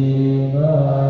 Shiva.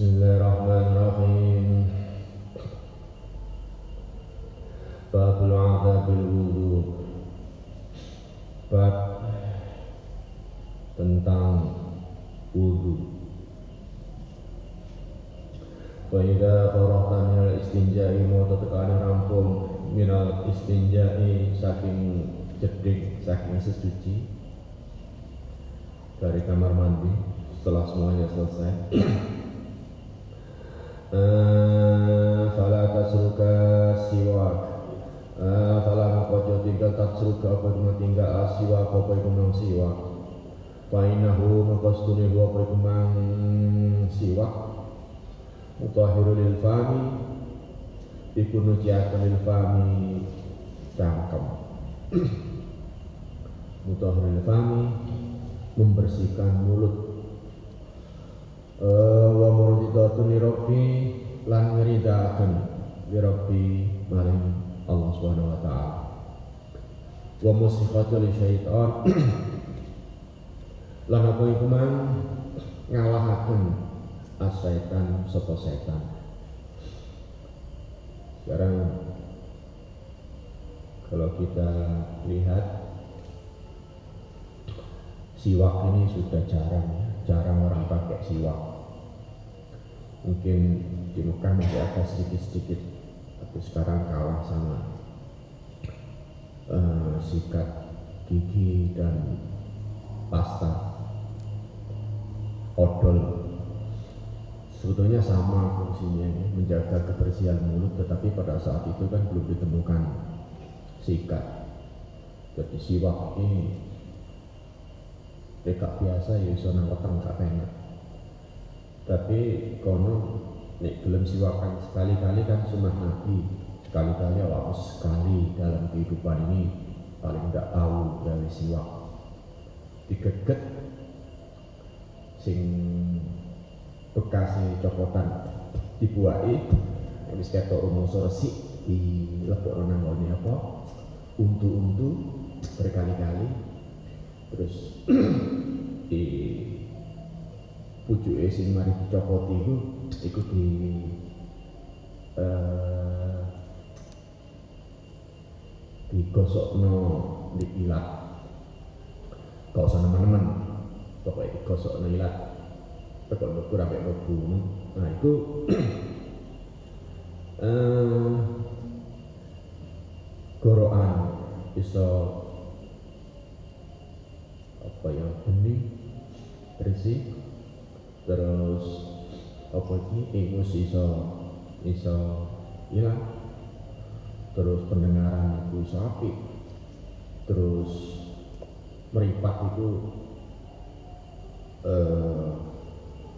Bismillahirrahmanirrahim. Babul Adzabil Wudhu. Bab tentang wudhu. Wa idza faragta minal istinja'i maka tekane rampung minal istinja'i saking jeding saking sesuci. Dari kamar mandi setelah semuanya selesai fala tasruka siwak Eh, fala mengkojo tinggal tasruka apa cuma tinggal siwak apa iku mang siwak Fainahu mengkostuni apa iku mang siwak mutahiru lil fami iku nujiakan lil cangkem. Mutahiru lil fami membersihkan mulut. Eh, wa murdidatun li rabbi lan ngridaken li rabbi maring Allah Subhanahu wa taala. Wa musikhatu li syaitan. Lan apa iku mang? Ngalahaken as-syaitan sapa setan sekarang kalau kita lihat siwak ini sudah jarang ya. Jarang orang pakai siwak mungkin di Mekah masih ada sedikit-sedikit tapi sekarang kalah sama eh, sikat gigi dan pasta. Odol. Sebetulnya sama fungsinya ya, menjaga kebersihan mulut tetapi pada saat itu kan belum ditemukan sikat. Jadi siwak ini tekak biasa ya nang weteng gak penak tapi kono nek gelem siwakan sekali-kali kan sunnah nabi. Sekali-kali awak sekali dalam kehidupan ini paling tidak tahu dari siwak. Digeget. Sing bekasnya copotan dibuai wis ketok rumangsa resik di lepok nang ngene apa? Untu-untu berkali-kali. Terus di pucuke sing mari dicopoti iku iku di eh digosokno di ilat. Gak usah nemen-nemen pokoknya digosokno ilat. Tekok beku sampai beku nah itu eh gorokan. Bisa apa ya bening bersih terus apa iki? Ingus iso iso ilang terus pendengaran itu iso terus meripat itu eh,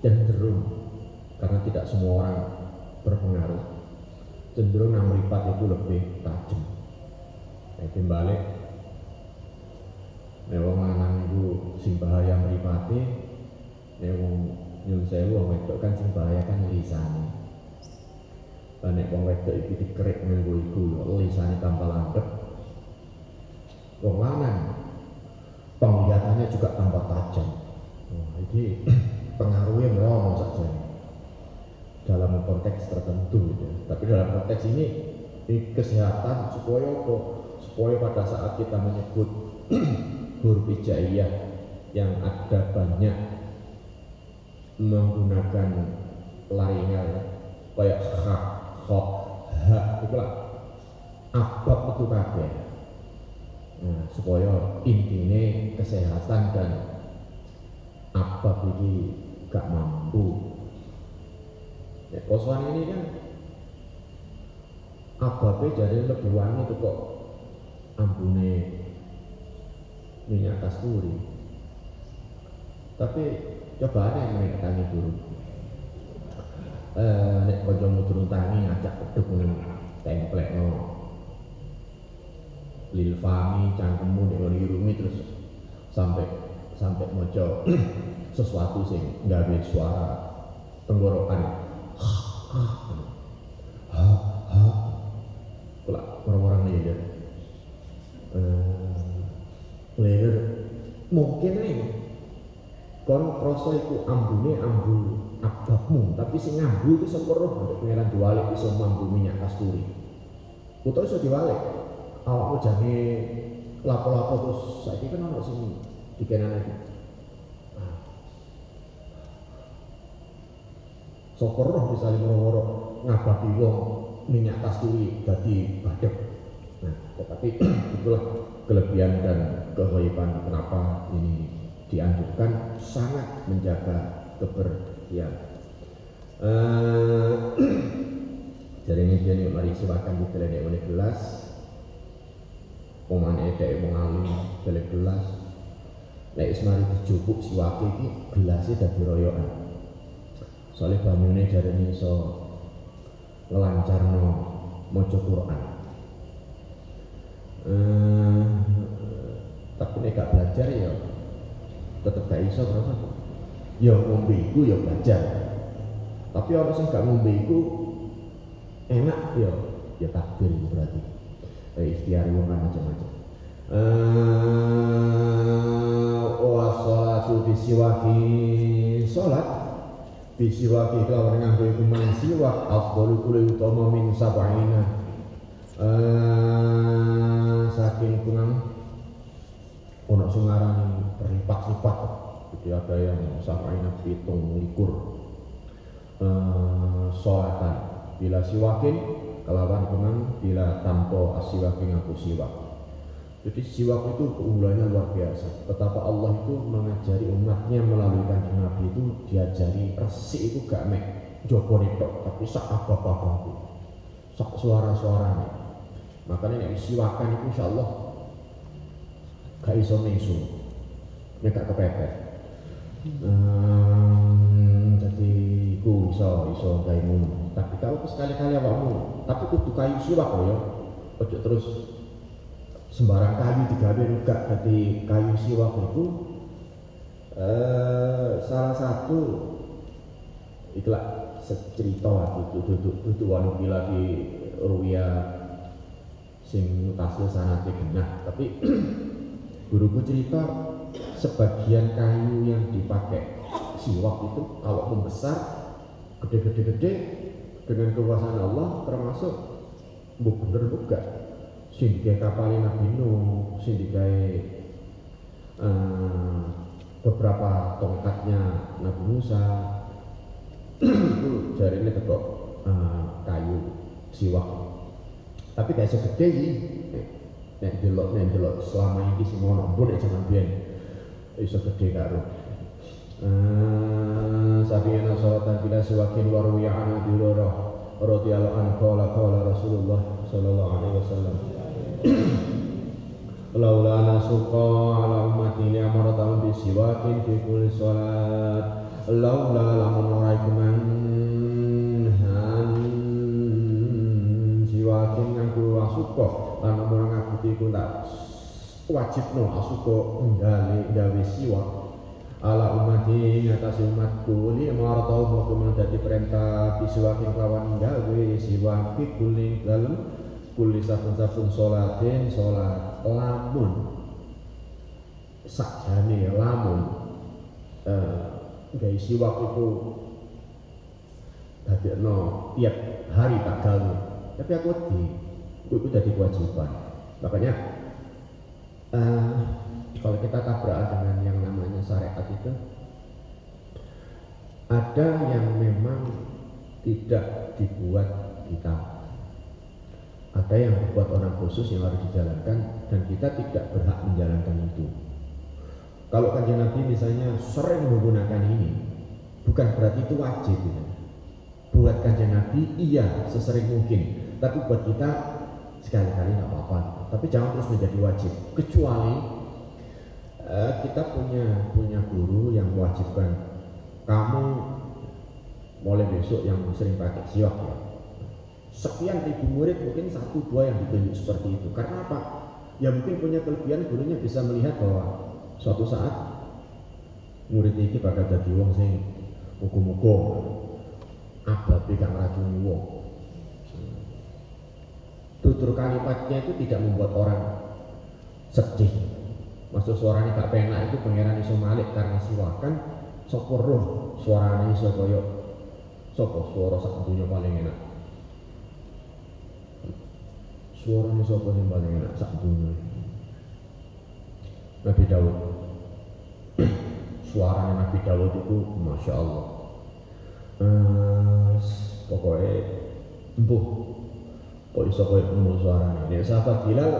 cenderung karena tidak semua orang berpengaruh. Cenderung yang meripat itu lebih tajam. Itu balik nek wong lanang iku sing bahaya nyun sewu wong wedok kan sing bahaya kan lisane. Lah nek wong wedok iki dikerik nganggo iku lisane tambah landhep. Wong lanang penglihatannya juga tambah tajam. Wah, ini pengaruhnya merono saja. Dalam konteks tertentu gitu. tapi dalam konteks ini ini kesehatan supaya apa? Supaya pada saat kita menyebut huruf hijaiyah yang ada banyak menggunakan laringan kayak ha, ho, ha, itulah abab itu kabeh. Nah, supaya intinya kesehatan dan abab ini gak mampu. Ya, kosan ini kan ababnya jadi lebih wangi itu kok ambune minyak kasturi tapi coba yang mereka tangi dulu. Eh nek kancamu turun tangi ngajak pedhek ning templek no lil fami cangkemmu nek ngono irungi terus sampai sampai mojo sesuatu sing gawe suara tenggorokan. Ha ha kula orang-orang nih ya. Leher mungkin nih kon kroso iku ambune ambu ababmu tapi sing ngambu itu sempurna untuk pengeran diwalik iso mambu minyak kasturi. Utawa iso diwalik. Awakmu jane lapo-lapo terus saiki kan ono sing dikenan iki Sokor roh misalnya moro-moro ngabati wong minyak kasturi dadi badek Nah, tetapi itulah kelebihan dan kehaiban kenapa ini dianjurkan sangat menjaga kebersihan. Uh, jadi ini dia nih mari silakan di teledek oleh gelas. Pemane dek wong alim teledek gelas. Nek wis mari dijupuk siwake iki gelasnya dadi royokan. Soalnya banyune jarene iso ngelancarno maca Quran. Eh, tapi nek gak belajar ya tetep gak iso terus ya ngombe iku ya belajar tapi orang sing gak ngombe iku? Enak ya. Ya takdir itu berarti. Eh, ikhtiar wong kan macam-macam. Eh wa sholatu bisiwaki sholat bisiwaki kelawan nganggo iku man siwak afdalu kulli utama min sab'ina. Eh saking kunang ono sing ngarani peripat-lipat jadi ada yang sampai pitung likur. Eh, sholatan bila siwakin kelawan kunang bila tanpa asiwakin aku siwak. Jadi siwak itu keunggulannya luar biasa. Betapa Allah itu mengajari umatnya melalui kanjeng Nabi itu diajari resik itu gak mek. Jopo netok tapi sak apa-apa sak suara-suaranya makanya nek siwakan itu insya Allah gak iso mesu. Nek gak kepepet. Hmm, jadi ku iso iso ngono tapi kalau sekali-kali awakmu tapi kudu kayu siwak kok ya. Ojo terus sembarang kayu digawe enggak jadi kayu siwak itu eh, salah satu itulah cerita itu duduk duduk wanu bila di ruya sing tasil sanate genah. Tapi guruku cerita sebagian kayu yang dipakai siwak itu kalau membesar gede-gede-gede dengan kekuasaan Allah termasuk bu bener juga sing digawe kapalnya Nabi Nuh sing digawe uh, beberapa tongkatnya Nabi Musa itu jari ini tetap uh, kayu siwak tapi kayak segede sih nek delok nek delok selama ini semua ono mbok nek jaman biyen iso gede karo. Eh, Sabiina salatan bila siwakin warwi an Abi Hurairah radhiyallahu anhu qala qala Rasulullah sallallahu alaihi wasallam. Laula nasuqa ala ummati li amaratan bi siwakin fi kulli salat Laula lamun ora iku manhan siwakin nganggo asuka lan iku tak wajibno asuka nggali gawe siwak ala umati ngatasi umatku li martau mau dadi perintah bisiwakin kawan gawe siwak fi kulli dalem kulli saben-saben salatin salat lamun. Sakjane lamun eh gawe siwak itu dadekno tiap hari tak gawe tapi aku wedi itu jadi kewajiban makanya eh, kalau kita tabrakan dengan yang namanya syariat itu ada yang memang tidak dibuat kita ada yang dibuat orang khusus yang harus dijalankan dan kita tidak berhak menjalankan itu. Kalau kanjeng Nabi misalnya sering menggunakan ini bukan berarti itu wajib ya. buat kanjeng Nabi iya sesering mungkin. Tapi buat kita sekali-kali nggak apa-apa. Tapi jangan terus menjadi wajib. Kecuali uh, kita punya punya guru yang mewajibkan. Kamu mulai besok yang sering pakai siwak ya. Sekian ribu murid mungkin satu dua yang ditunjuk seperti itu. Karena apa? Ya mungkin punya kelebihan gurunya bisa melihat bahwa suatu saat murid ini bakal jadi wong sing muga-muga. Abad gak ngeracuni wong tutur kalimatnya itu tidak membuat orang sedih. Masuk suaranya gak penak itu pangeran iso malik karena siwakan sapa roh suaranya iso kaya sapa? Suara sak dunia paling enak. Suaranya sapa yang paling enak? Dunia Nabi Dawud. Suaranya Nabi Dawud itu Masya Allah. Uh, pokoknya empuh kok bisa kaya ngono suaranya ini sahabat Bilal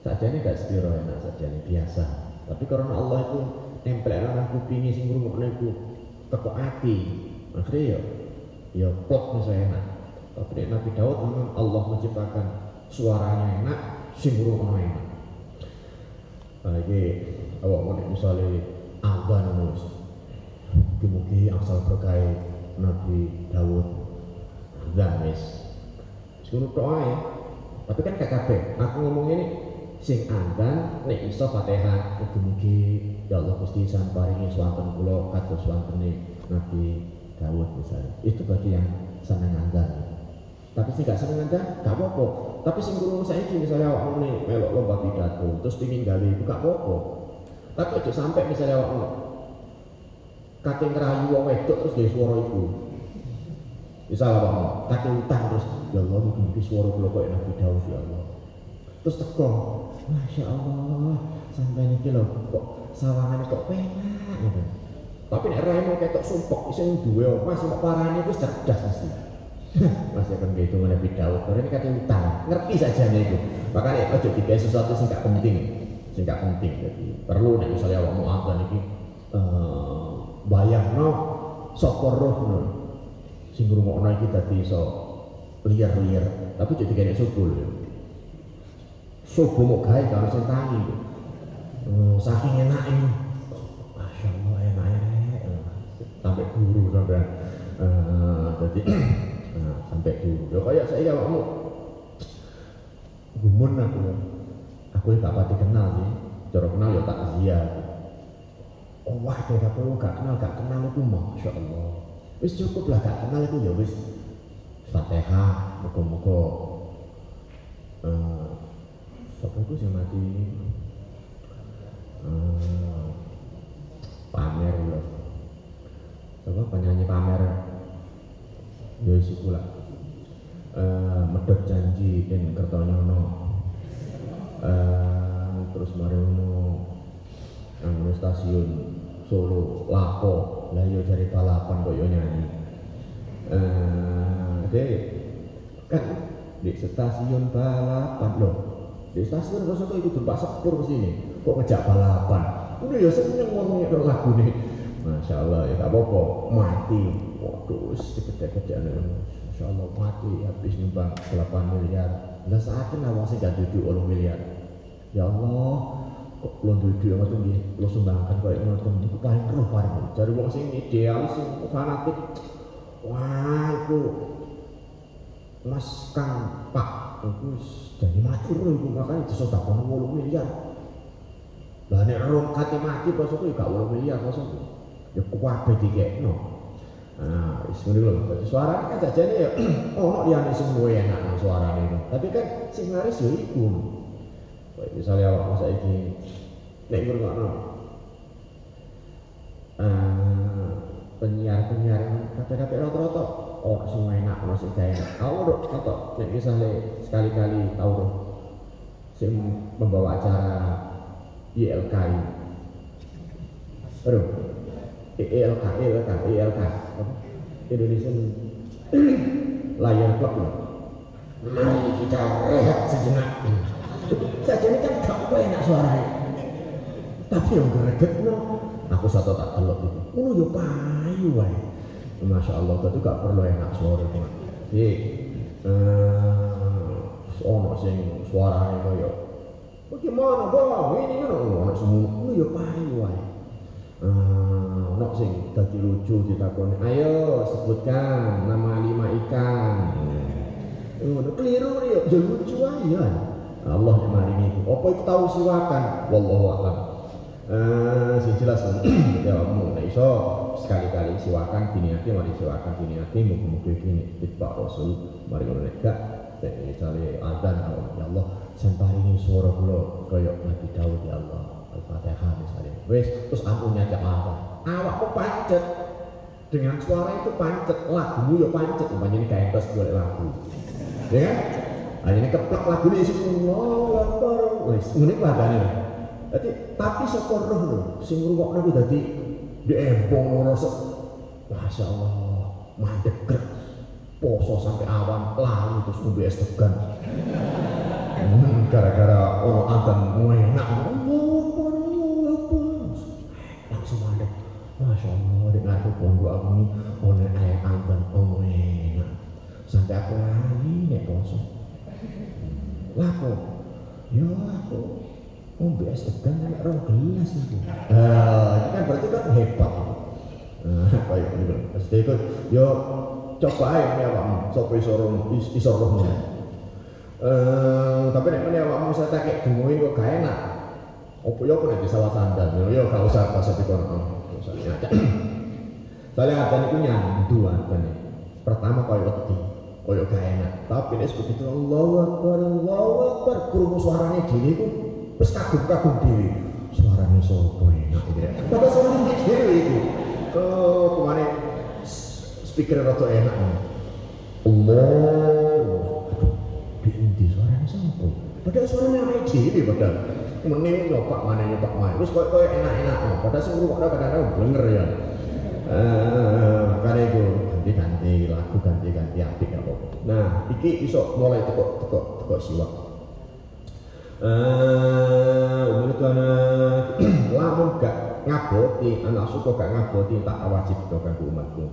saja ini gak setiro enak saja ini biasa. Tapi karena Allah itu nempel nang kupingi sing ngrungokne iku teko ati. Akhirnya ya ya plot misalnya enak. Tapi Nabi Daud memang Allah menciptakan suaranya enak sing ngrungokne enak. Lagi awak mau misalnya azan mus mugi asal berkait Nabi Daud. Gamis Suruh doa ya tapi kan kabeh. Aku ngomong ini sing andan nek iso Fatihah mugi-mugi ya Allah Gusti san paringi swanten kula kados swantene Nabi Daud misalnya. Itu bagi yang seneng andan tapi sing gak seneng andan gak apa-apa. Tapi sing kurung saiki misalnya awak ngene melok lomba pidato terus pingin gawe itu gak apa-apa. Tapi aja sampai misalnya awak ngene kate ngerayu wong wedok terus gawe swara iku misal awak kate utang terus. Ya Allah mungkin suara kula koyo Nabi Daud ya Allah. Terus teko. Masya Allah sampai ini lho kok sawangan kok penak gitu. Tapi nek rai mau ketok sumpok iso duwe mas kok parane wis cerdas pasti masih akan gitu Nabi Daud karena ini kata utang. Ngerti saja nih itu. Makanya ojo dikai sesuatu sing gak penting. Sing gak penting. Jadi perlu nek misalnya awak mau azan iki uh, bayangno sapa roh no sing ngrungokno iki dadi iso liar-liar. Tapi jadi kayak subul ya. Subuh mau gawe karo sing tangi oh, saking enaknya Masya Allah enaknya sampai guru sampai uh, jadi nah, sampai guru. Ya kayak saya awakmu. Gumun aku aku gak pati kenal sih. Cara kenal ya tak zia oh wah kayak aku gak kenal gak kenal itu Masya Allah wis cukup lah gak kenal itu ya wis. Fatihah muka-muka uh, Siapa itu yang mati? Uh, pamer loh Siapa? Penyanyi pamer. Ya si pula uh, medot janji dan kertonyono uh, terus mariono nang stasiun Solo lapo lah yo cari balapan kok yo nyanyi. Uh, deh kan di stasiun balapan. Loh di stasiun Rosoto itu tempat sepur ke sini. Kok ngejak balapan? Udah ya seneng ngomongnya kalau lagu nih. Masya Allah ya tak apa-apa. Mati. Waduh, gede-gede Masya Allah mati. Habis nyumbang 8 miliar. Lah saat ini awak sih gak duduk 8 miliar. Ya Allah, kok belum duduk yang ngoten nggih, lo sumbangkan koyo ngoten niku paling roh paling. Jare wong sing idealis sing fanatik. Wah, itu Mas Kang Pak itu jadi mati lho iku makanya disedekahno 8 miliar. Lah nek rong kate mati bosku ya gak 8 miliar bosku. Ya kuwabe dikekno. Nah, ngene lho. Dadi suarane kan jajane ya ono liyane sing luwih enak suarane itu. Tapi kan sing ya iku. Kayak misalnya awak saiki nek ngrungokno. Eh penyiar-penyiar kata-kata rata-rata oh semua enak sing gak enak. Aku udah kata nek misalnya sekali-kali tahu tuh sing membawa acara ILKI aduh ILK ILK ILK apa? Indonesian Layar Club mari kita rehat sejenak. Saja ini kan gak enak suaranya tapi yang greget no aku satu tak telok itu. Ngono yo payu wae. Masya Allah itu gak perlu enak suara itu jadi ono sing suaranya kaya bagaimana bang ini kan ono semua ngono yo payu wae. Eh ono sing dadi lucu ditakoni. Ayo sebutkan nama lima ikan. Ngono keliru yo lucu aja Allah yang itu apa itu tahu siwakan? Wallahu a'lam Eh, sing kan jawabmu nek iso sekali-kali siwakan diniati mari siwakan diniati mugi-mugi kene tiba rasul mari ngono nek gak nek misale ya Allah. Sing paringi suara kula kaya Nabi Daud ya Allah. Al-Fatihah misalnya. Wis terus ampun nyajak apa awakmu pancet. Dengan suara itu pancet lagumu ya pancet. Umpamanya ini kayak tos golek lagu. Ya kan? Hanya ini keplak lagu ini isi Allah Akbar. Wis ngene padane Jadi, tapi sapa roh lho sing ngrungokno kuwi dadi diempong rasa Masya Allah mandek grek. Poso sampai awan lalu terus ngombe es tegan. Hmm, gara-gara ono adzan enak. Akbar langsung mandek. Masya Allah di ngaku pondok aku ini ono adzan ono enak. Sampai aku lali nek poso. Laku ya aku ngombe es tegan sampai rong gelas itu. Nah, itu kan berarti kan hebat. Nah, kayak ini kan. Pasti itu, yo coba aja nih awakmu, sopo iso roh, iso rohnya. Eh, tapi nek meneh awakmu saya tak kayak kok gak enak. Opo yo kok salah sandan, yo yo gak usah pas di kono. Misalnya ada. Soalnya ada itu nyandu ada nih. Pertama wedi, kau gak enak. Tapi nek begitu Allahu Akbar, Allahu Akbar, krungu suarane dhewe iku Terus kagum-kagum diri Suaranya sopo enak gitu Padahal suaranya diri itu Oh ke mana Speaker rata enak Allah Aduh Di inti suaranya sopo Padahal suaranya enak diri padahal. Mending nyopak mana nyopak mana Terus kok kok enak-enak Padahal sih nguruk kadang-kadang bener ya. Eh, makanya itu ganti-ganti lagu ganti-ganti apik apa-apa. Nah, iki iso mulai tekok-tekok-tekok siwak. Eh, menurut ana lamun gak ngaboti, anak suka gak ngaboti tak wajib to kanggo umatku.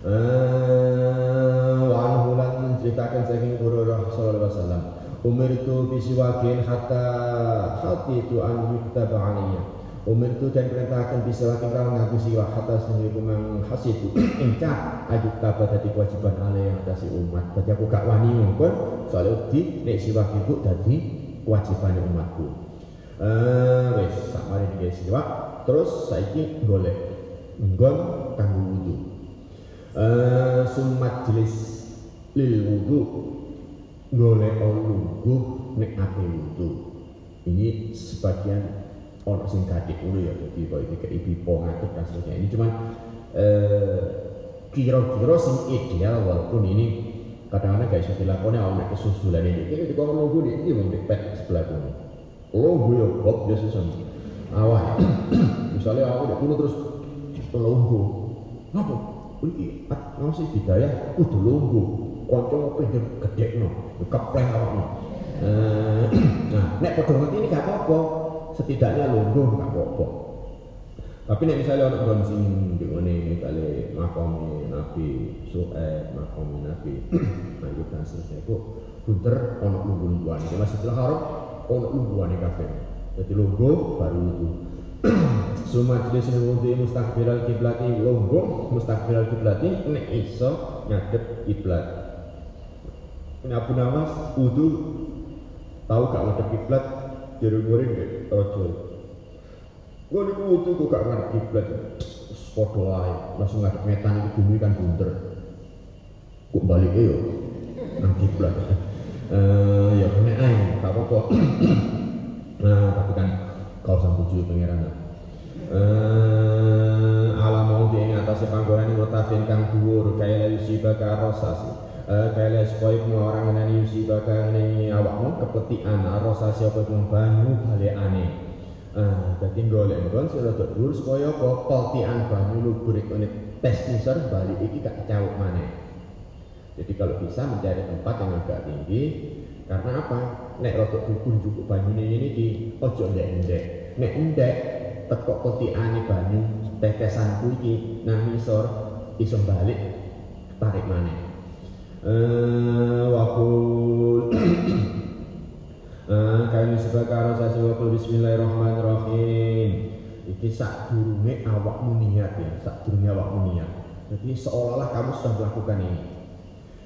Eh, wa anhu lan menceritakan saking Rasulullah sallallahu alaihi wasallam. Umirtu bisiwakin hatta hati itu an yuktaba alaiya. Umirtu dan perintahkan bisiwakin kalau ngaku siwak hatta sehingga kumang hasitu. Encah ajut taba dadi kewajiban alaiya yang atasi umat. Jadi aku gak wani ngomong, soalnya di nek siwak iku dadi kewajiban umatku. Eh wis sak mari iki siwak terus saiki golek nggon kanggo wudu. Eh sumat jelis lil wudu golek nek ape wudu. Ini sebagian ono sing dulu ya jadi kok iki kayak pipo ngatur kasusnya ini cuman eh kira-kira sing ideal walaupun ini kadang-kadang gak bisa dilakoni awak nek kesusulan ini ini di kono nunggu di ini di pet sebelah kono. Oh gue ya kok biasa sama awak. Misalnya aku udah kuno terus telunggu ngapa? Iki masih bidaya kudu lunggu kanca pinggir gede no kepleng awakmu. Nah nek padha ngerti ini gak apa-apa. Setidaknya lungguh gak apa-apa Tapi nek misalnya orang kon sing ngene kali makom Nabi Su'aib, makom Nabi Ayub dan seterusnya itu bunter ono lungguh-lungguhan. Di Masjidil Haram ono lungguhane kabeh. Jadi lungguh baru itu. Sumajlis wudhu mustaqbilal kiblati lungguh mustaqbilal kiblati nek iso ngadep kiblat. Ini Abu Nawas wudhu tahu gak ngadep kiblat jero-goring deh ojo Gue niku wudu kok gak ngarep kiblat. Wis padha wae, langsung ngadep metan iki bumi kan bunter. Kok balik yo nang kiblat. Eh ya kene ae, gak apa-apa. nah, tapi kan kau sang bojo pangeran. Eh alam mau di ing atase panggonan mutafin kang dhuwur kaya yusiba ka rosas. Eh kaya supaya orang nani yusiba ka ning awakmu kepetikan rosas apa banyu balik aneh. Ah, dadi golek nggon sing rada dhuwur supaya apa peltian banyu lubur iku tes nisor balik iki gak kecawuk maneh. Jadi kalau bisa mencari tempat yang agak tinggi karena apa? Nek rada dhuwur cukup banyune ini iki ojo ndek-ndek. Nek ndek tekok peltiane banyu tetesanku iki nang nisor iso balik tarik maneh. Eh Kami sebagai sasi wakul Bismillahirrahmanirrahim. Iki sak durunge awakmu niat ya, sak durunge awakmu niat. Jadi seolah-olah kamu sudah melakukan ini.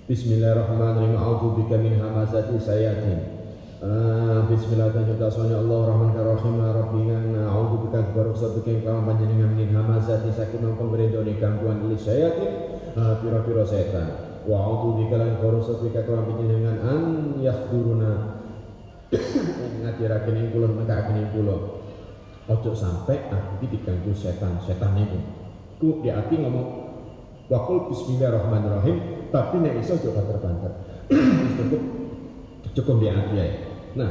Bismillahirrahmanirrahim. A'udzu bika min hamazati sayatin. Ah, Bismillahirrahmanirrahim. Allah Rahman Rahim Rabbina a'udzu bika barokah bika kawan panjenengan min hamazati mongkon beredoni gangguan li sayatin. Ah, pira-pira setan. Wa a'udzu bika lan barokah bika kawan panjenengan an yahduruna ngajaraken ing kula nekakaken ing kula ojo sampai aku diganggu setan setan itu ku di hati ngomong wakul bismillahirrahmanirrahim tapi nek iso ojo banter-banter. Cukup cukup di hati ya nah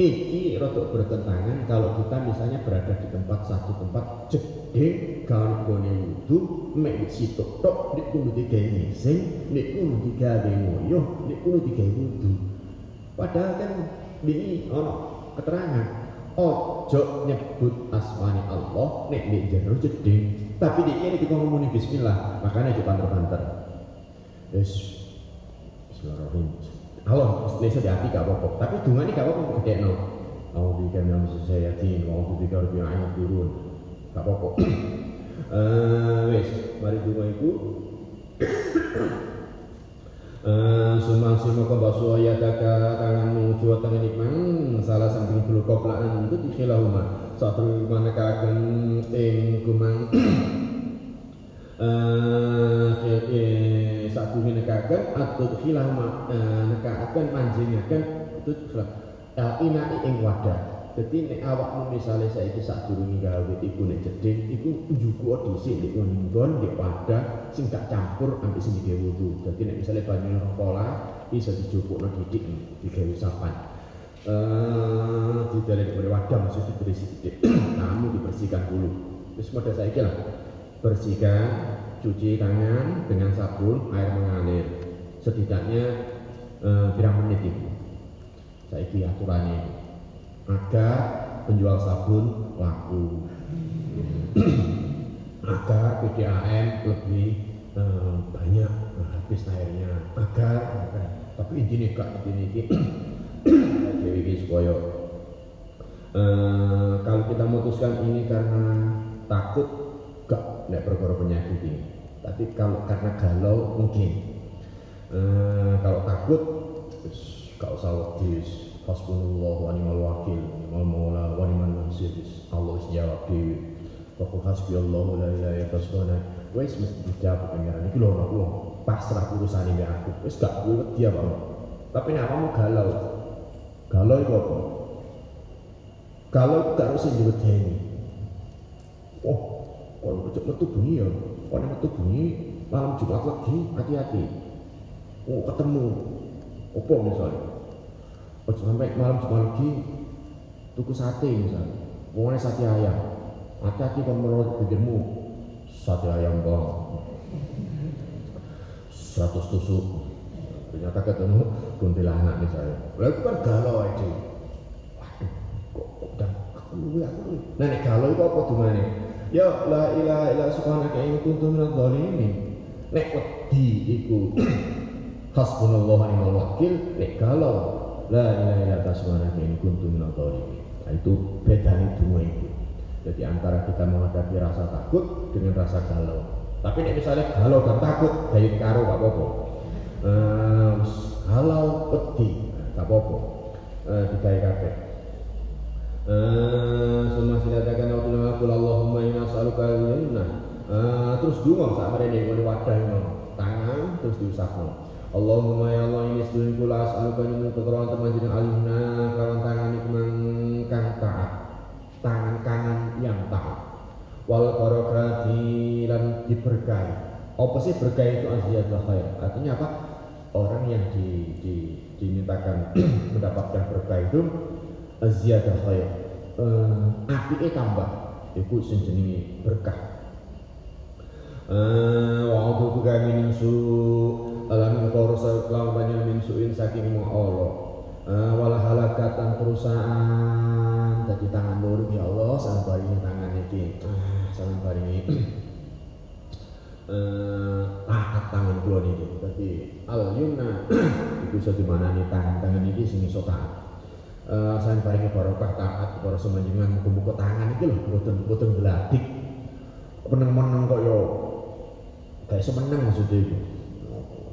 iki rotok bertentangan kalau kita misalnya berada di tempat satu tempat jeding kan gone wudu mek situ tok nek kudu digawe ngising nek kudu digawe ngoyo nek kudu digawe wudu. Padahal kan ini ono keterangan. Ojo nyebut asmani Allah nek nek jero jeding tapi di ini kita ngomongin bismillah makanya aja banter-banter yes bismillahirrahmanirrahim. Allah Indonesia di hati gak apa-apa. Tapi dunga ini gak apa-apa gede no mau bikin yang saya yakin mau bikin lebih ayat turun. Gak apa-apa. Eh wes mari dunga itu Sumang simo kau basu ayat daka tanganmu jua tangan ikman salah samping dulu kau pelan itu dikhilahuma satu mana kagen ing kumang satu ini kagen atau dikhilahuma nekaken manjingaken itu ina ing wadah jadi nek awakmu misalnya saya itu saat durungi gawe iku nek jeding iku njuku dhisik nek nggon di wadah sing gak campur ambek sing digawe wudu. Misalnya banyu pola iso dijupukno didik digawe usapan. Eh di dalam di wadah maksud berisi didik. Kamu dibersihkan dulu. Terus model saya lah. Bersihkan, cuci tangan dengan sabun, air mengalir. Setidaknya eh, pirang menit itu. Saya aturannya agar penjual sabun laku. Agar PDAM lebih eh, banyak habis airnya agar, tapi intinya kak intinya ini jadi ini supaya eh, kalau kita memutuskan ini karena takut gak tidak perkara penyakit ini. Tapi kalau karena galau mungkin. Eh, kalau takut gak usah waktu hasbunallah wa ni'mal wakil ni'mal maula wa ni'mal Allah jawab dhewe. Pokok hasbi Allah la ilaha illa huwa wis mesti dijawab pangeran. Iki lho wong pasrah urusane mbek aku. Wis gak kuwi wedi apa? Tapi nek kamu galau galau itu apa? Galau gak harus diwedeni. Oh kalau cocok metu bunyi ya? Kalau metu bunyi malam Jumat lagi hati-hati. Oh ketemu. Apa misalnya Ojo sampai malam cuma lagi tuku sate misalnya. Mau sate ayam. Hati-hati kalau menurut pikirmu sate ayam bang. Seratus tusuk. Ternyata ketemu kuntilanak misalnya. Lalu kan galau aja. Waduh, kok kok dan aku lu aku lu. Nah nek galau itu apa nih? ya la ilaha illa subhanaka in kuntu minadh dhalimin nek wedi iku hasbunallah wa ni'mal wakil nek galau la ilaha illa anta subhanaka in kuntu minadh dhalimin nah, itu bedanya dua itu jadi antara kita menghadapi rasa takut dengan rasa galau tapi nek misalnya galau dan takut baik karo gak apa-apa Eh, galau wedi gak apa-apa Eh, digawe kabeh Eh, Suma silatakan aqul Allahumma inna as'aluka al-jannah. Eh, terus dungo sak mrene ngene wadah. Tangan terus diusapno. Allahumma ya Allah ini sedulur kula as'aluka min pertolongan teman jeneng alimna kawan tangan kang taat. Tangan kanan yang taat. Wal barakati lan diberkahi. Apa sih berkah itu aziyadul khair? Artinya apa? Orang yang di, di, dimintakan mendapatkan berkah itu ziyadah khair uh, apike tambah iku sing berkah eh wa su alam qarsa lawan banyak min suin saking mu Allah. Eh, wala halakatan perusahaan. Jadi tangan loro ya Allah sampai baringi tangan iki ah sampai baringi. Eh taat tangan kula niki dadi al yumna iku iso dimanani tangan-tangan iki sing iso taat. Uh, saya paringi barokah taat para semenjengan muga-muga tangan iki lho boten boten gladik meneng-meneng kok yo. Kayak semeneng maksudnya itu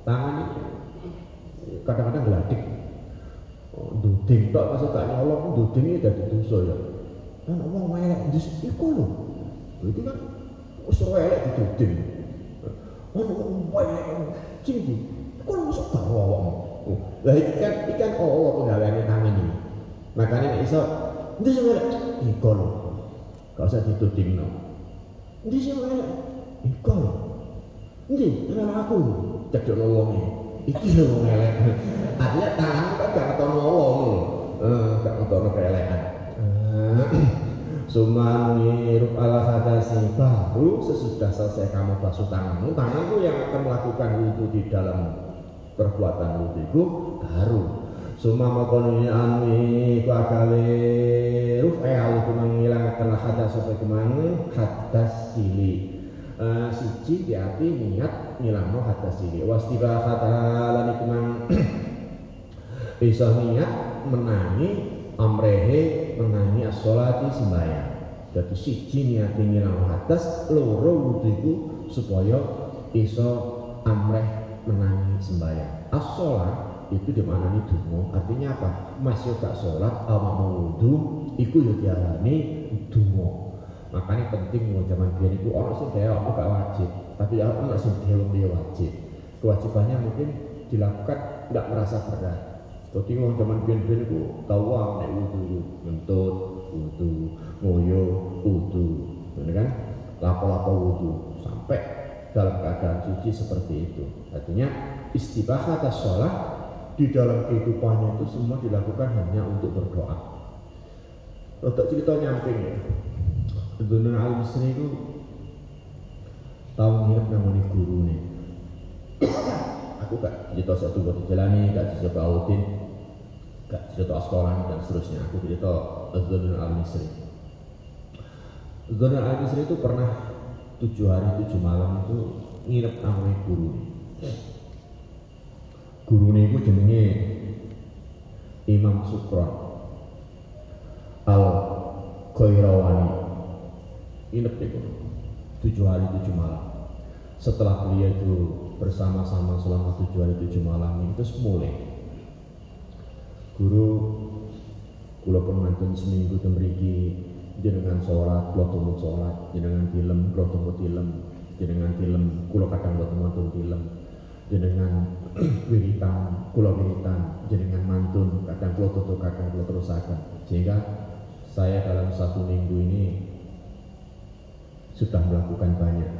tangan kadang-kadang gladik oh, duding tok maksud gak nyolong duding iki dadi dosa ya. Kan wong elek jus iku lho. Itu kan wis elek diduding. Ono wong elek iki. Kok masuk gak awakmu lah iki kan iki kan Allah penggaweane tangan ini makanya nek iso ndi sing elek? Iku lho. Gak usah ditudingno ndi sing elek? Iku lho. Ndi? Aku cedhok wong iki lho wong elek. Artinya tangan kan gak ketono wong eh gak ketono keelekan Suman ruf ala hadasi baru sesudah selesai kamu basuh tanganmu tanganmu yang akan melakukan wudhu di dalam perbuatan wudhu itu baru Suma makonnya anwi ku akale ruf eh alu kumang ngilangkan hadas sampai kumang hadas sili. Uh, siji di hati niat hadas sili wastiba kata lani kumang bisa niat menangi amrehe menangi as-sholati sembahyang. Jadi siji niat ngilangno hadas loro wudhu iku supaya iso amreh menangi sembahyang. As-sholat itu dimaknani dungo artinya apa? Masih gak sholat awak mau wudhu iku yo diarani makanya penting mau zaman biar itu orang sih kayak aku gak wajib. Tapi orang sih dia dia wajib. Kewajibannya mungkin dilakukan tidak merasa berat. Jadi mau zaman biar biar itu tahu nek wudhu mentut wudhu ngoyo wudhu bener kan? Lapo-lapo wudhu sampai dalam keadaan suci seperti itu. Artinya istibahat sholat di dalam kehidupannya itu semua dilakukan hanya untuk berdoa. Untuk cerita nyamping ya, Ibnu Al Misri itu tahu nginep namanya guru nih. Aku gak cerita satu buat jalani, gak cerita Audin, gak cerita Askolani dan seterusnya. Aku cerita Ibnu Al Misri. Ibnu Al Misri itu pernah tujuh hari tujuh malam itu nginep namanya guru nih gurune iku jenenge Imam Sukron Al Khairawani inep itu tujuh hari tujuh malam. Setelah beliau itu bersama-sama selama tujuh hari tujuh malam terus mulai guru kula pun mantun seminggu temriki jenengan sholat kula tumut sholat. Jenengan film kula tumut film jenengan film kula kadang kula tumut film jenengan wiritan, kula wiritan, jenengan mantun, kadang kula tutup, kadang kula terusakan. Sehingga saya dalam satu minggu ini sudah melakukan banyak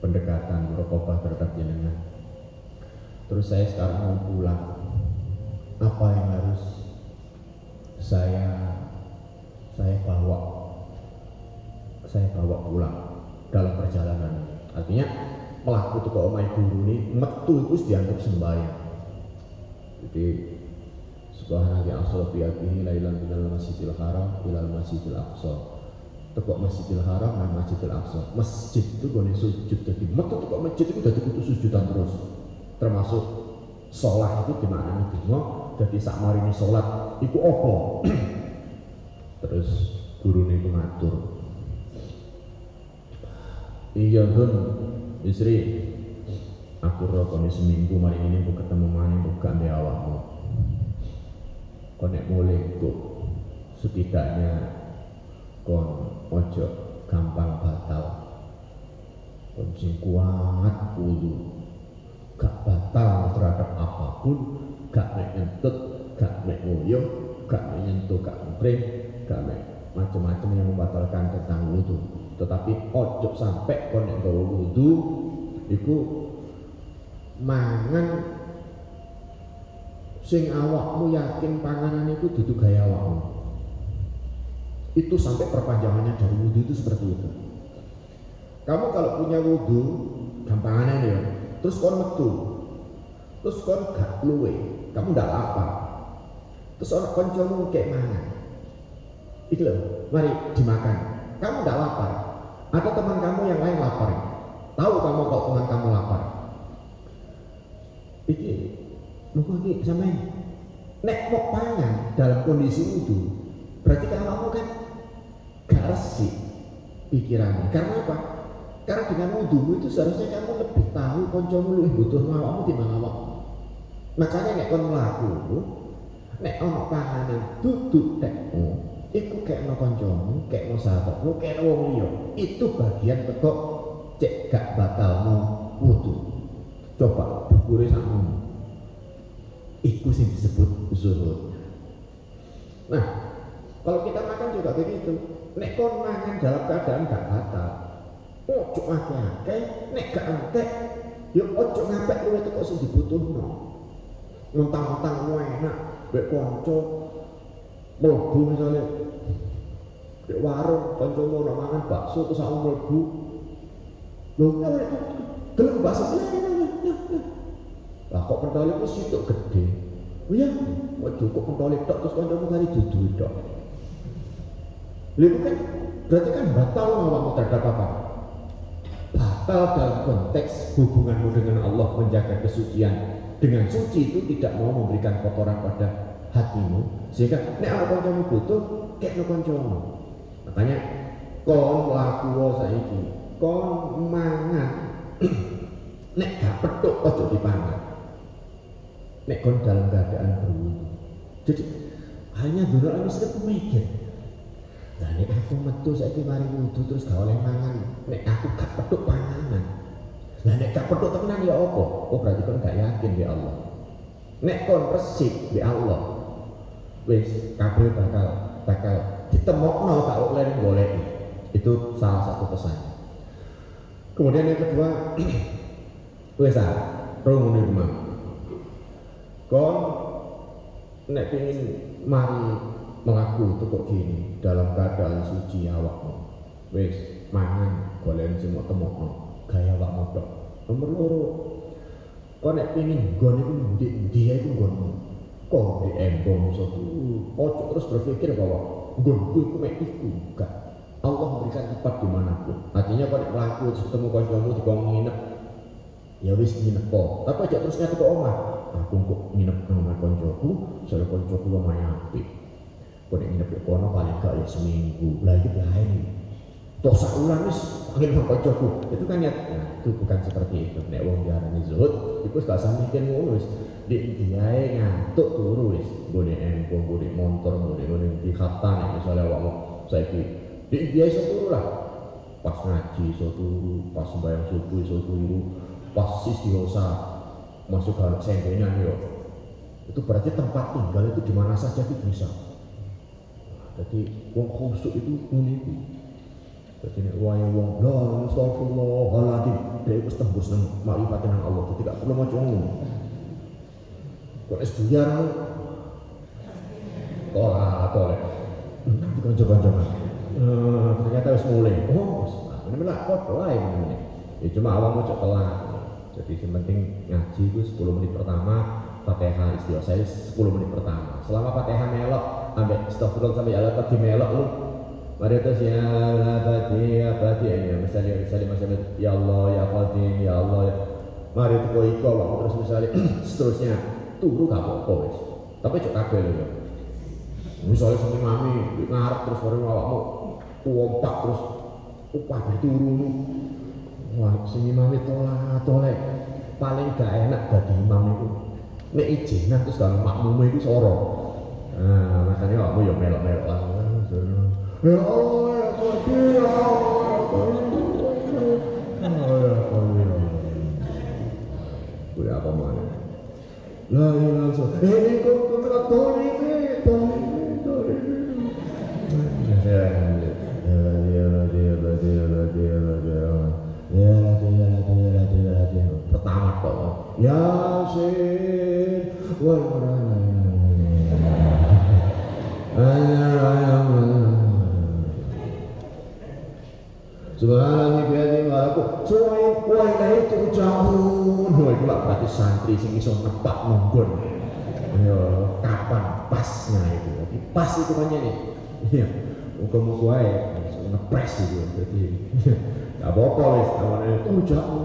pendekatan merokobah terhadap jenengan. Terus saya sekarang mau pulang. Apa yang harus saya saya bawa saya bawa pulang dalam perjalanan Artinya melaku tuh main guru ini metu itu dianggap sembahyang jadi subhanallah asal biatihi lailan minal masjidil haram ilal masjidil aqsa Tekok Masjidil Haram dan Masjidil Aqsa. Masjid itu gue sujud jadi metu tekok masjid itu jadi kudu sujudan terus. Termasuk sholat itu di mana nih dingo jadi sak marini sholat itu opo terus guru itu ngatur iya hun istri aku rokoknya seminggu mari ini bu ketemu mana bu ganti awakmu konek mulai bu setidaknya kon ojo gampang batal. Sing kuat kudu. Gak batal terhadap apa pun. Gak ngentut gak mek nguyuh gak mek nyentuh gak ngepring gak mek macam-macam yang membatalkan tentang wudhu tetapi ojo sampai kon nek wudhu iku mangan. Sing awakmu yakin panganan itu duduk gaya awakmu itu sampai perpanjangannya dari wudhu itu seperti itu. Kamu kalau punya wudhu gampangannya ya. Terus kon metu. Terus kon gak luwe. Kamu ndak lapar terus orang koncomu kayak mana? Itu loh mari dimakan. Kamu ndak lapar? Ada teman kamu yang lain lapar? Tahu kamu kalau teman kamu lapar? Iki iki sama nek mau pangan dalam kondisi itu berarti kamu kan resik pikirannya. Karena apa? Karena dengan wudhu itu seharusnya kamu lebih tahu koncomu lebih butuh awakmu mana awakmu makanya nek kon mlaku nek ono panganan duduk tekmu iku kayak no koncomu kayak no sahabatmu kayak no wong liya. Itu bagian tekok cek gak batal no wudhu. Coba bukure sama Iku sih disebut zuhud. Nah, kalau kita makan juga begitu. Nek kon makan dalam keadaan gak batal. Ojo akeh-akeh, nek gak entek, yo ojo ngapek luwe teko sing dibutuhno. Mentang-mentang enak, mbek kanca mlebu misalnya di warung kanca mau mangan bakso terus aku mlebu. Lho, gelem bakso. Lah kok pentole ku situk gede. Iya, kok cukup pentole tok terus kancamu kali dudu tok. Itu kan berarti kan batal awakmu terhadap apa? Batal dalam konteks hubunganmu dengan Allah menjaga kesucian. Dengan suci itu tidak mau memberikan kotoran pada hatimu sehingga nek ana kancamu butuh kek no kancamu. Makanya kon laku saiki, kon mangan nek gak petuk ojo dipangan nek kon dalam keadaan berwudu. Jadi hanya dulu sering mikir. Nah, nek aku metu saiki mari wudu terus gak oleh mangan, nek aku gak petuk panganan. Lah nek gak petuk tenan ya apa? Oh berarti kon gak yakin di Allah. Nek kon resik di Allah, wis kabeh bakal bakal ditemokno gak oleh golek. Itu salah satu pesan. Kemudian yang kedua, wis ah, rungu rumah kon nek pengen mari melaku tuh kok gini dalam keadaan suci awakmu. Wis mangan golek sing mau temokno. Gaya awakmu tok nomor loro. Kon nek pengen gon iku ndi dia iku gonmu kok di embong satu ojo terus berpikir bahwa gonku iku mek iku. Enggak Allah memberikan tempat di mana pun artinya kau nek terus ketemu kancamu di nginep. Ya wis nginep. Kok tapi aja terus nyatu ke omah. Aku kok nginep nang koncoku saya koncoku lumayan apik kok nek nginep di kono paling gak ya seminggu. Lah itu lain. Toh saulan wis nang koncoku itu kan ya nah, itu bukan seperti itu. Nek wong diarani zuhud iku gak usah mikir ngono wis. Di diae ngantuk turu wis. Boleh empong boleh motor boleh boleh di kata misalnya awakmu saiki di dia iso turu lah. Pas ngaji iso turu pas sembahyang subuh iso turu pas istiosa masuk ke sendenan yo. Itu berarti tempat tinggal itu di mana saja itu bisa jadi wong khusuk itu uniku jadi nek wae wong la astagfirullahaladzim dia wis tembus nang makrifat nang Allah jadi gak perlu maca ngono kok es buyar tolak tolak bukan coba-coba. Eh, ternyata harus mulai. Oh ini malah kok lain ini ya cuma awam mau telat. Jadi yang penting ngaji itu 10 menit pertama fatihah istilah saya 10 menit pertama. Selama fatihah melok sampai astagfirullah sampai ya Allah di melok lu Mari terus ya abadi abadi ya misalnya misalnya misalnya ya Allah ya Qadim ya Allah ya Mari itu kau iko awakmu terus misalnya seterusnya turu gak apa-apa wis. Tapi cok kabeh lho ya. Misalnya sampe mami ngarep terus baru awakmu wompak terus upah turu. Wah, sing mami tolak tolek paling gak enak dadi imam itu. Nek izinan terus kalau makmum itu soro. Nah, makanya awakmu ya melok-melok lah. Ya Allah, ya Qadir, ya Allah, ya Qadir. Oh, ya Qadir. Kuwi apa mana? La ilaha illallah. Ini kok kok tori tori tori. Ya, ya, ya, ya, ya, ya, ya. Ya, ya, ya, ya, ya. Pertama kok. Yasin wal Itu berarti santri sing iso nepak monggon Ya kapan pasnya itu? Jadi pas itu banyak nih. Iya Muka-muka ya ngepres itu. Jadi Gak apa-apa wis Awalnya turja'un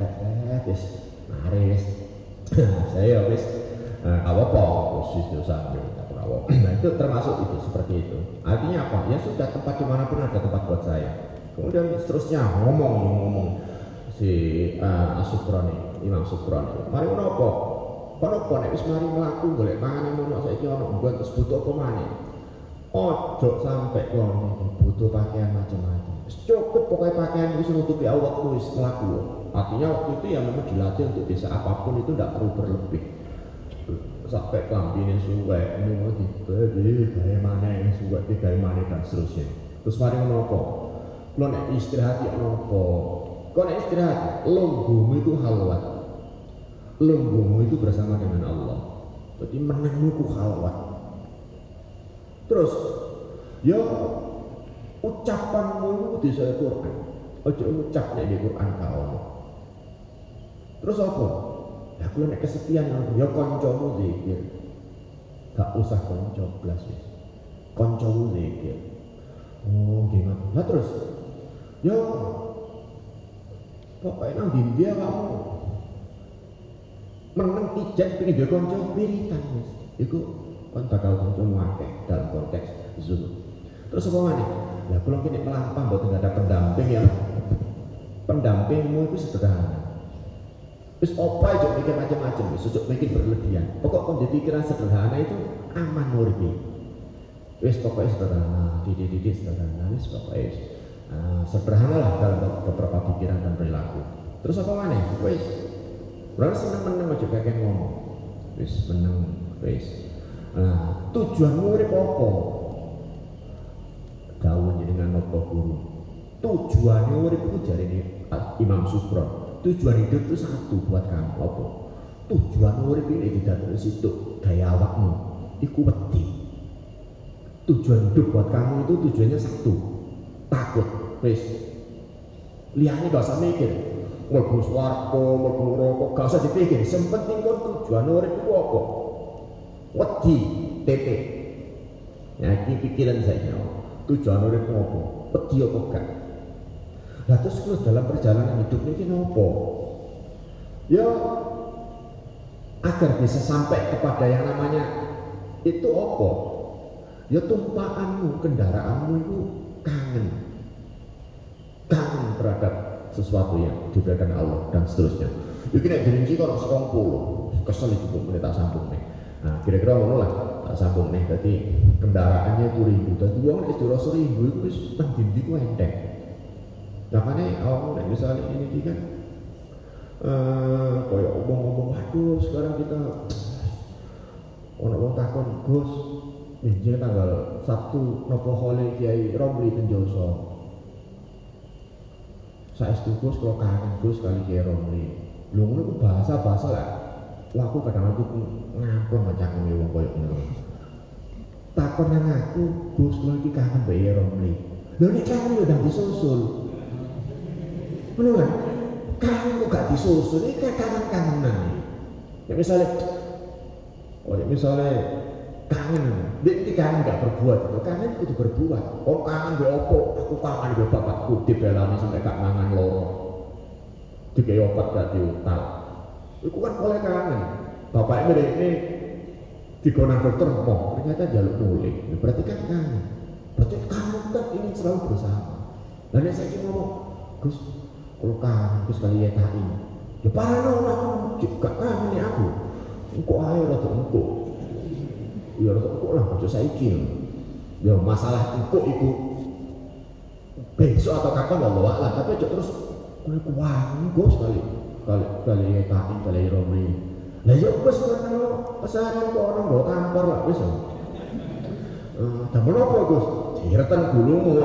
Nah, wis Maris Saya wis Nah, apa-apa Khusus dosa Nah itu termasuk itu seperti itu. Artinya apa? Ya sudah tempat di mana pun ada tempat buat saya. Kemudian seterusnya ngomong ngomong si uh, Asukroni, Imam Sukroni. Mari menopo, menopo nek wis mari mlaku golek panganan ono saiki ono buat terus butuh apa maneh. Ojo sampai kono butuh pakaian macam-macam. Cukup pokoknya pakaian itu nutupi awakmu wis mlaku. Artinya waktu itu ya memang dilatih untuk bisa apa pun itu tidak perlu berlebih sampai suwe ini mau dibeli gaya mana yang suwe di gaya mana dan seterusnya terus mari menopo lo nek istirahat ya nopo kau nek istirahat lunggumu itu halwat lunggumu itu bersama dengan Allah jadi menangmu itu halwat terus ya ucapanmu di saya Quran ojo ucap nek di Quran kau terus apa Ya kalau nek kesepian ya kancamu zikir. Gak usah kanca blas wis. Kancamu zikir. Oh, gimana? Lah terus ya pokoknya nang dia kamu menang ijat pengen dia kanca wiritan wis. Iku kan bakal kancamu akeh dalam konteks zuhud. Terus apa mana? Ya kalau kini melampah buat nggak ada pendamping ya pendampingmu itu sederhana Terus apa aja mikir macam-macam, sujuk mikir berlebihan. Pokok jadi pikiran sederhana itu aman murni. Wis pokoknya sederhana, didik-didik sederhana, wis pokoknya uh, sederhana lah dalam beberapa pikiran dan perilaku. Terus apa mana? Wis, berarti seneng meneng aja kakek ngomong. Wis meneng, wis. Nah, tujuan murid apa? Daun jadi dengan apa guru. Tujuannya murid itu jadi Imam Sukron tujuan hidup itu satu buat kamu apa tujuan urip ini tidak terus itu gaya awakmu iku wedi tujuan hidup buat kamu itu tujuannya satu takut wis lihatnya gak usah mikir mlebu swarga mlebu neraka gak usah dipikir sing penting kon tujuan urip itu apa wedi titik ya ini pikiran saya tujuan urip itu apa wedi apa gak Nah terus kalau dalam perjalanan hidup ini nopo? Ya agar bisa sampai kepada yang namanya itu apa? Ya tumpahanmu, kendaraanmu itu kangen. Kangen terhadap sesuatu yang diberikan Allah dan seterusnya. Iki nek dirinci sekong pulau, kesel itu pun tak sambung nih. Nah kira-kira ngono lah tak sambung nih. Jadi kendaraannya itu ribu, dan uang itu rasa ribu itu wis nang dindi ku enteng. Makanya awal mulai misalnya ini kan uh, kayak omong-omong waduh sekarang kita ono wong takon Gus Injil tanggal Sabtu nopo hole Kiai Romli Tenjoso saya Gus kalau kangen Gus kali Kiai Romli lu ngono bahasa-bahasa lah. Laku kadang aku ngaplong macam ini wong koyo ngono takon nang aku Gus lagi kangen Kiai Romli lho kangen udah disusul. Menurut kangen kok gak disusun ini kayak kangen-kangenan. Ya misalnya oh ya misalnya kangen dia ini kangen gak berbuat itu kangen itu berbuat. Oh kangen be opo? Aku kangen be bapakku dibelani sampai gak mangan loro. Dikai obat gak diutal itu kan oleh kangen bapak ini ini di konan dokter mau ternyata jaluk mulai ya, berarti kan kangen berarti kangen kan ini selalu bersama dan saya ingin ngomong Gus kalau kangen Gus kali ya ini. Ya parah aku. Juga kangen ini aku. Engkau air atau engkau ya engkau lah ojo saiki ya masalah engkau itu besok atau kapan Allah lah tapi ojo terus kowe kuwangi Gus kali kali kali ya kain kali romli lah ya wis karena pesarian kok orang bawa kantor lah wis Uh, dan menapa Gus? Direten gulumu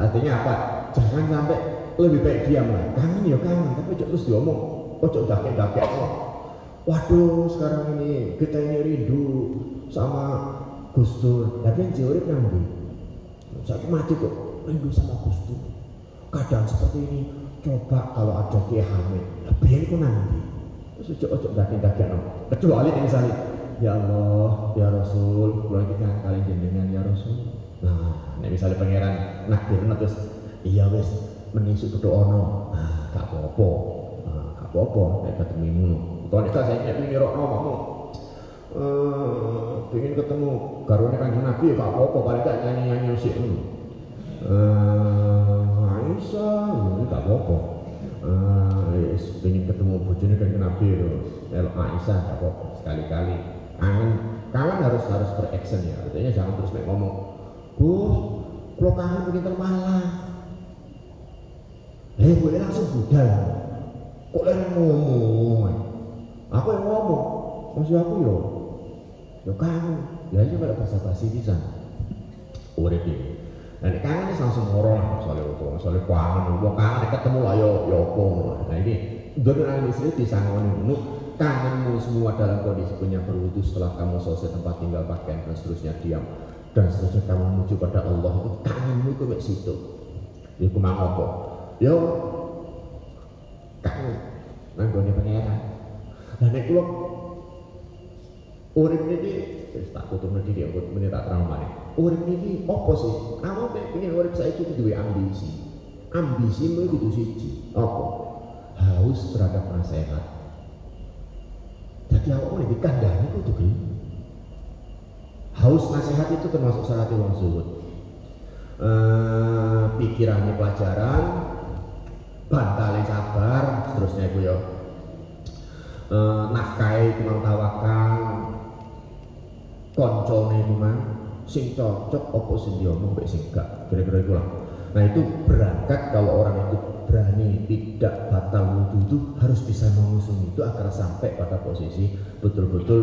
Artinya apa? Jangan sampai lebih baik diam lah. Kangen ya kangen, tapi terus diomong. Ojo dakek-dakek waduh sekarang ini kita ini rindu sama Gus Dur. Tapi yang jauh nanti saya mati kok rindu sama Gus Dur. Kadang seperti ini coba kalau ada Kiai Hamid lebih itu nanti. Terus ojo daki daki kecuali misalnya ya Allah ya Rasul kalau kita kali jenengan ya Rasul. Nah ini misalnya pangeran nakdir terus iya wes menisuk berdoa no nah gak apa-apa. Nah, gak apa-apa itu saya ingin nyerok ngomong Uh, ingin ketemu garwane kanjeng Nabi ya gak apa-apa paling gak nyanyi-nyanyi uh, Aisyah ini uh, yes, ingin ketemu bojone kanjeng Nabi terus elok Aisyah gak apa-apa sekali-kali. Kangen harus harus beraction ya. Artinya jangan terus mek ngomong Gus kalau kangen begini termalah eh boleh langsung budal. Kok lagi ngomong aku yang ngomong? Masih aku yo. Yo kangen. Ya aja pada bahasa basi bisa urip iki. Nah ini kangen ini langsung ngorong soalnya itu soalnya kangen gua kangen ketemu lah yo yo apa? Nah ini dari orang istri disangoni dulu kangenmu semua dalam kondisi punya berwudu setelah kamu selesai tempat tinggal pakaian dan seterusnya diam. Dan seterusnya kamu menuju pada Allah. Itu kangenmu itu kayak situ ya kumang apa? Yo kangen. Nanggone pangeran Nah nek kula urip niki wis tak tutup niki dia menit tak terang maneh. Urip niki apa sih? Awak pengen urip saiki kudu duwe ambisi. Ambisi itu kudu siji. Apa? Haus terhadap nasihat. Jadi awak mulai dikandani kudu gelem. Haus nasihat itu termasuk syarat wong zuhud. Eh, pikirannya pelajaran, bantalnya sabar, seterusnya itu ya uh, nafkai kumang tawakal koncone kumang sing cocok opo sing diomong mbek sing gak? Kira-kira itu lah nah itu berangkat kalau orang itu berani tidak batal wudhu itu harus bisa mengusung itu agar sampai pada posisi betul-betul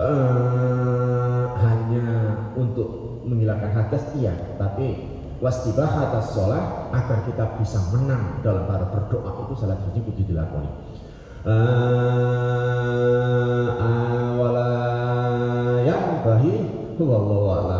uh, hanya untuk menghilangkan hadas iya. Tapi wastibah atas sholat agar kita bisa menang dalam para berdoa itu salah satunya kudu dilakoni wala yang bahi wallahu